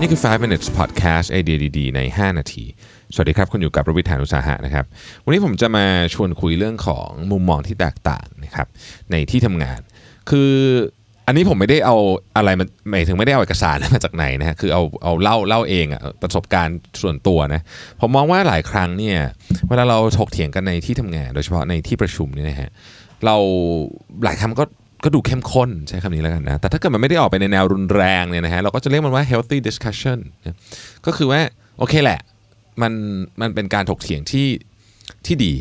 นี่คือ 5 minutes podcast ไอเดียดีๆ ใน 5 นาที สวัสดีครับ คุณอยู่กับประวิทยานุสาหะนะครับ วันนี้ผมจะมาชวนคุยเรื่องของมุมมองที่แตกต่างนะครับในที่ทำงาน คืออันนี้ผมไม่ได้เอาอะไรมาหมายถึงไม่ได้เอาเอกสารมาจากไหนนะฮะคือเอาเอาเล่าเล่าเองอะประสบการณ์ส่วนตัวนะผมมองว่าหลายครั้งเนี่ยเวลาเราถกเถียงกันในที่ทำงาน โดยเฉพาะในที่ประชุมเนี่ยนะฮะเราหลายครั้งก็ ก็ดูเข้มข้นใช้คำนี้แล้วกันนะ แต่ถ้าเกิดมันไม่ได้ออกไปในแนวรุนแรงเนี่ยนะฮะเราก็จะเรียกมันว่า healthy discussion นะก็คือว่าโอเคแหละมันมันเป็นการถกเถียงที่ที่ดี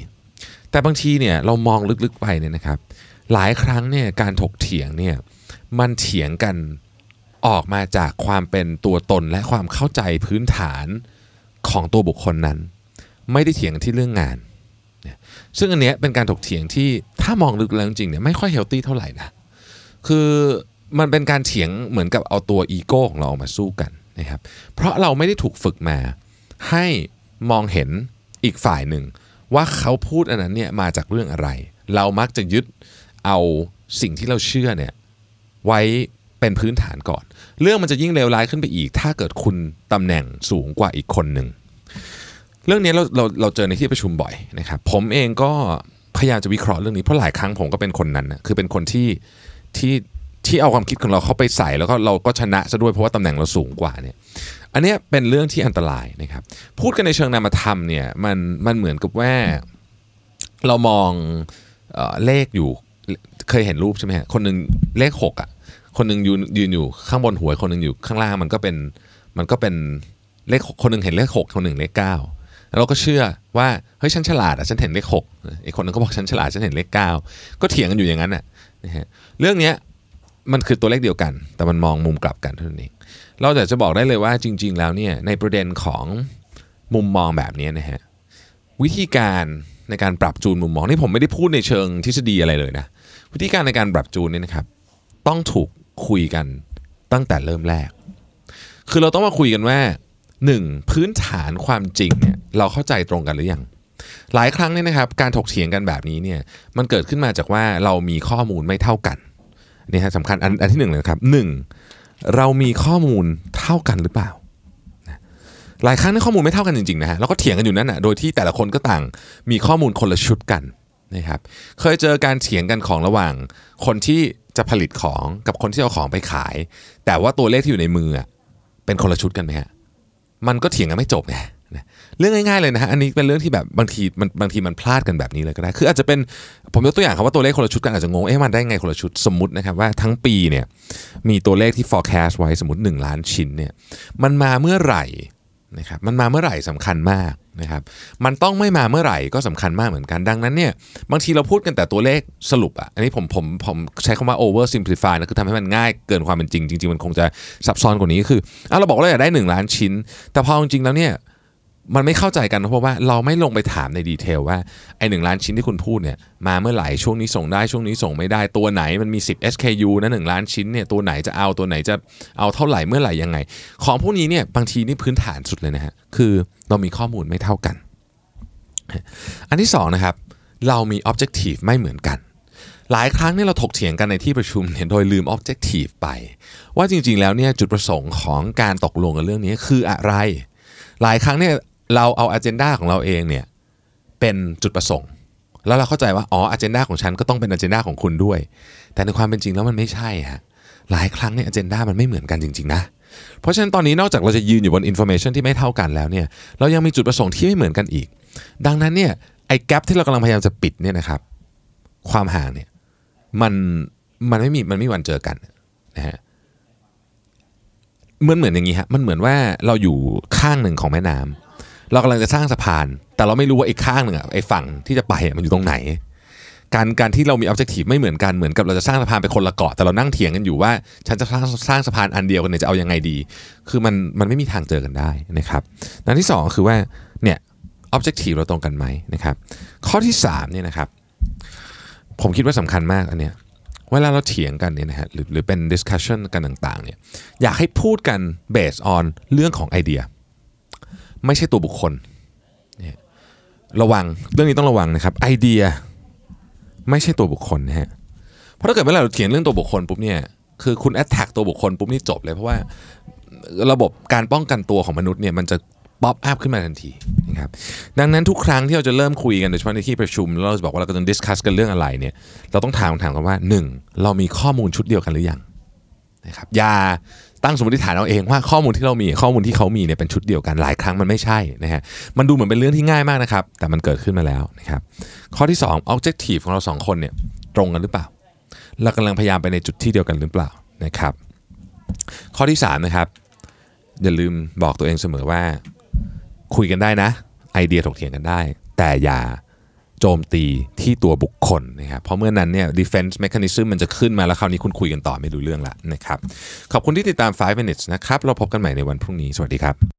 แต่บางทีเนี่ยเรามองลึกๆไปเนี่ยนะครับ หลายครั้งเนี่ยการถกเถียงเนี่ยมันเถียงกันออกมาจากความเป็นตัวตนและความเข้าใจพื้นฐานของตัวบุคคลนั้น ไม่ได้เถียงที่เรื่องงาน ซึ่งอันเนี้ยเป็นการถกเถียงที่ ถ้ามองลึกแล้วจริงเนี่ยไม่ค่อย healthy เท่าไหร่นะคือมันเป็นการเถียงเหมือนกับเอาตัวอีโก้ของเราออกมาสู้กันนะครับเพราะเราไม่ได้ถูกฝึกมา ให้มองเห็นอีกฝ่ายหนึ่ง ว่าเขาพูดอันนั้นเนี่ยมาจากเรื่องอะไร เรามักจะยึดเอาสิ่งที่เราเชื่อเนี่ยไว้เป็นพื้นฐานก่อน เรื่องมันจะยิ่งเลวร้ายขึ้นไปอีก ถ้าเกิดคุณตำแหน่งสูงกว่าอีกคนหนึ่งเรื่องนี้เราเราเราเจอในที่ประชุมบ่อยนะครับ ผมเองก็ พยายามจะวิเคราะห์เรื่องนี้เพราะหลายครั้งผมก็เป็นคนนั้นนะคือเป็นคนที่ที่ที่เอาความคิดของเราเข้าไปใส่แล้วก็เราก็ชนะซะด้วยเพราะว่าตำแหน่งเราสูงกว่าเนี่ย อันนี้เป็นเรื่องที่อันตรายนะครับ พูดกันในเชิงนามธรรมเนี่ยมันมันเหมือนกับว่าเรามองเออเลขอยู่เคยเห็นรูปใช่ไหมฮะคนหนึ่งเลขหกอะคนหนึ่งยืนยืนอยู่ข้างบนหัวคนหนึ่งอยู่ข้างล่างมันก็เป็นมันก็เป็นเลขคนหนึ่งเห็นเลขหกคนหนึ่งเลขเก้า แล้วเราก็เชื่อว่าเฮ้ยฉันฉลาดอะฉันเห็นเลขหกอีกคนนึงก็บอกฉันฉลาดฉันเห็นเลขเก้าก็เถียงกันอยู่อย่างนั้นน่ะนะฮะเรื่องเนี้ยมันคือตัวเลขเดียวกัน แต่มันมองมุมกลับกันเท่านั้นเองเราอยากจะบอกได้เลยว่าจริง ๆ แล้วเนี่ยในประเด็นของมุมมองแบบนี้นะฮะวิธีการในการปรับจูนมุมมองนี่ผมไม่ได้พูดในเชิงทฤษฎีอะไรเลยนะวิธีการในการปรับจูนเนี่ยนะครับ ต้องถูกคุยกันตั้งแต่เริ่มแรก คือเราต้องมาคุยกันว่า หนึ่งพื้นฐานความจริงเนี่ยเราเข้าใจตรงกันหรือยังหลายครั้งเนี่ยนะครับการถกเถียงกันแบบนี้เนี่ยมันเกิดขึ้นมาจากว่าเรามีข้อมูลไม่เท่ากันนี่ฮะสำคัญอันอันที่หนึ่งเลยนะครับหนึ่งเรามีข้อมูลเท่ากันหรือเปล่า หลายครั้งในข้อมูลไม่เท่ากันจริงๆนะฮะแล้วก็เถียงกันอยู่นั่นนะโดยที่แต่ละคนก็ต่างมีข้อมูลคนละชุดกันนะครับเคยเจอการเถียงกันของระหว่าง คนที่จะผลิตของกับคนที่เอาของไปขาย แต่ว่าตัวเลขที่อยู่ในมือเป็นคนละชุดกันไหมฮะ มันก็เถียงกันไม่จบไงเรื่องง่ายๆเลยนะฮะอันนี้เป็นเรื่องที่แบบบางทีมันบางทีมันพลาดกันแบบนี้เลยก็ได้ คืออาจจะเป็นผมยกตัวอย่างครับว่าตัวเลขคนละชุดกันอาจจะงงเอ๊ะมันได้ไงคนละชุดสมมตินะครับว่าทั้งปีเนี่ยมีตัวเลขที่ forecast ไว้สมมติ 1 ล้านชิ้นเนี่ยมันมาเมื่อไหร่ นะครับมันมาเมื่อไหร่สำคัญมากนะครับมันต้องไม่มาเมื่อไหร่ก็สำคัญมากเหมือนกันดังนั้นเนี่ยบางทีเราพูดกันแต่ตัวเลขสรุปอะอันนี้ผมผมผมใช้คำว่า over simplify นะคือทำให้มันง่ายเกินความเป็นจริง จริง ๆ มันคงจะซับซ้อนกว่านี้คืออะเราบอกว่าเราอยากได้ 1 ล้านชิ้น แต่พอจริงๆแล้วเนี่ย มันไม่เข้าใจกันเพราะว่าเราไม่ลงไปถามในดีเทลว่าไอ้หนึ่งล้านชิ้นที่คุณพูดเนี่ยมาเมื่อไหร่ช่วงนี้ส่งได้ช่วงนี้ส่งไม่ได้ตัวไหนมันมี 10 SKU นะหนึ่งล้านชิ้นเนี่ยตัวไหนจะเอาตัวไหนจะเอาเท่าไหร่เมื่อไหร่ยังไง ของพวกนี้เนี่ยบางทีนี่พื้นฐานสุดเลยนะฮะคือเรามีข้อมูลไม่เท่ากัน อันที่สองนะครับเรามี objective ไม่เหมือนกัน หลายครั้งเนี่ยเราถกเถียงกันในที่ประชุมเนี่ยโดยลืม objective ไป ว่าจริงๆแล้วเนี่ยจุดประสงค์ของการตกลงกันเรื่องนี้คืออะไรหลายครั้งเนี่ย เราเอา agenda ของเราเองเนี่ยเป็นจุดประสงค์ แล้วเราเข้าใจว่าอ๋อ agenda ของฉันก็ต้องเป็น agenda ของคุณด้วย แต่ในความเป็นจริงแล้วมันไม่ใช่ฮะหลายครั้งเนี่ย agenda มันไม่เหมือนกันจริง ๆ นะเพราะฉะนั้นตอนนี้นอกจากเราจะยืนอยู่บน information ที่ไม่เท่ากันแล้วเนี่ยเรายังมีจุดประสงค์ที่ไม่เหมือนกันอีก ดังนั้นเนี่ยไอ้แกลบที่เรากำลังพยายามจะปิดเนี่ยนะครับความห่างเนี่ยมันมันไม่มีมันไม่มวันเจอกันนะฮะเหมือนเหมือนอย่างนี้ฮะมันเหมือนว่าเราอยู่ข้างหนึ่งของแม่น้ำ เรากำลังจะสร้างสะพาน แต่เราไม่รู้ว่าไอ้ข้างหนึ่งอะไอ้ฝั่งที่จะไปมันอยู่ตรงไหน การการที่เรามี objective ไม่เหมือนกันเหมือนกับเราจะสร้างสะพานไปคนละเกาะแต่เรานั่งเถียงกันอยู่ว่า ฉันจะสร้างสร้างสะพานอันเดียวกันเนี่ยจะเอายังไงดี คือมันมันไม่มีทางเจอกันได้นะครับดังที่สองคือว่าเนี่ย objective เราตรงกันไหมนะครับ ข้อที่3เนี่ยนะครับ ผมคิดว่าสำคัญมากอันเนี้ยเวลาเราเถียงกันเนี่ยนะฮะหรือหรือเป็น discussion กันต่างๆเนี่ยอยากให้พูดกัน based on เรื่องของไอเดีย ไม่ใช่ตัวบุคคล ระวังเรื่องนี้ต้องระวังนะครับไอเดียไม่ใช่ตัวบุคคลนะฮะเพราะถ้าเกิดเวลาเราเถียงเรื่องตัวบุคคลปุ๊บเนี่ยคือคุณ attack ตัวบุคคลปุ๊บนี่จบเลยเพราะว่าระบบการป้องกันตัวของมนุษย์เนี่ยมันจะ pop up ขึ้นมาทันทีนะครับดังนั้นทุกครั้งที่เราจะเริ่มคุยกันโดยเฉพาะในที่ประชุมแล้วเราจะบอกว่าเรากำลัง discuss กันเรื่องอะไรเนี่ยเราต้องถามคำถามกันว่า 1. เรามีข้อมูลชุดเดียวกันหรือยังนะครับอย่า ตั้งสมมติฐานเอาเองว่าข้อมูลที่เรามีข้อมูลที่เขามีเนี่ยเป็นชุดเดียวกันหลายครั้งมันไม่ใช่นะฮะมันดูเหมือนเป็นเรื่องที่ง่ายมากนะครับ แต่มันเกิดขึ้นมาแล้วนะครับข้อที่ 2 objective ของเราสองคนเนี่ยตรงกันหรือเปล่าเรากำลังพยายามไปในจุดที่เดียวกันหรือเปล่านะครับ ข้อที่3นะครับอย่าลืมบอกตัวเองเสมอว่า คุยกันได้นะ ไอเดียถกเถียงกันได้ แต่อย่า โจมตีที่ตัวบุคคลนะครับเพราะเมื่อนนั้นเนี่ย defense mechanism มันจะขึ้นมาแล้วคราวนี้คุณคุยกันต่อไม่รู้เรื่องละนะครับ ขอบคุณที่ติดตาม 5 minutes นะครับ เราพบกันใหม่ในวันพรุ่งนี้ สวัสดีครับ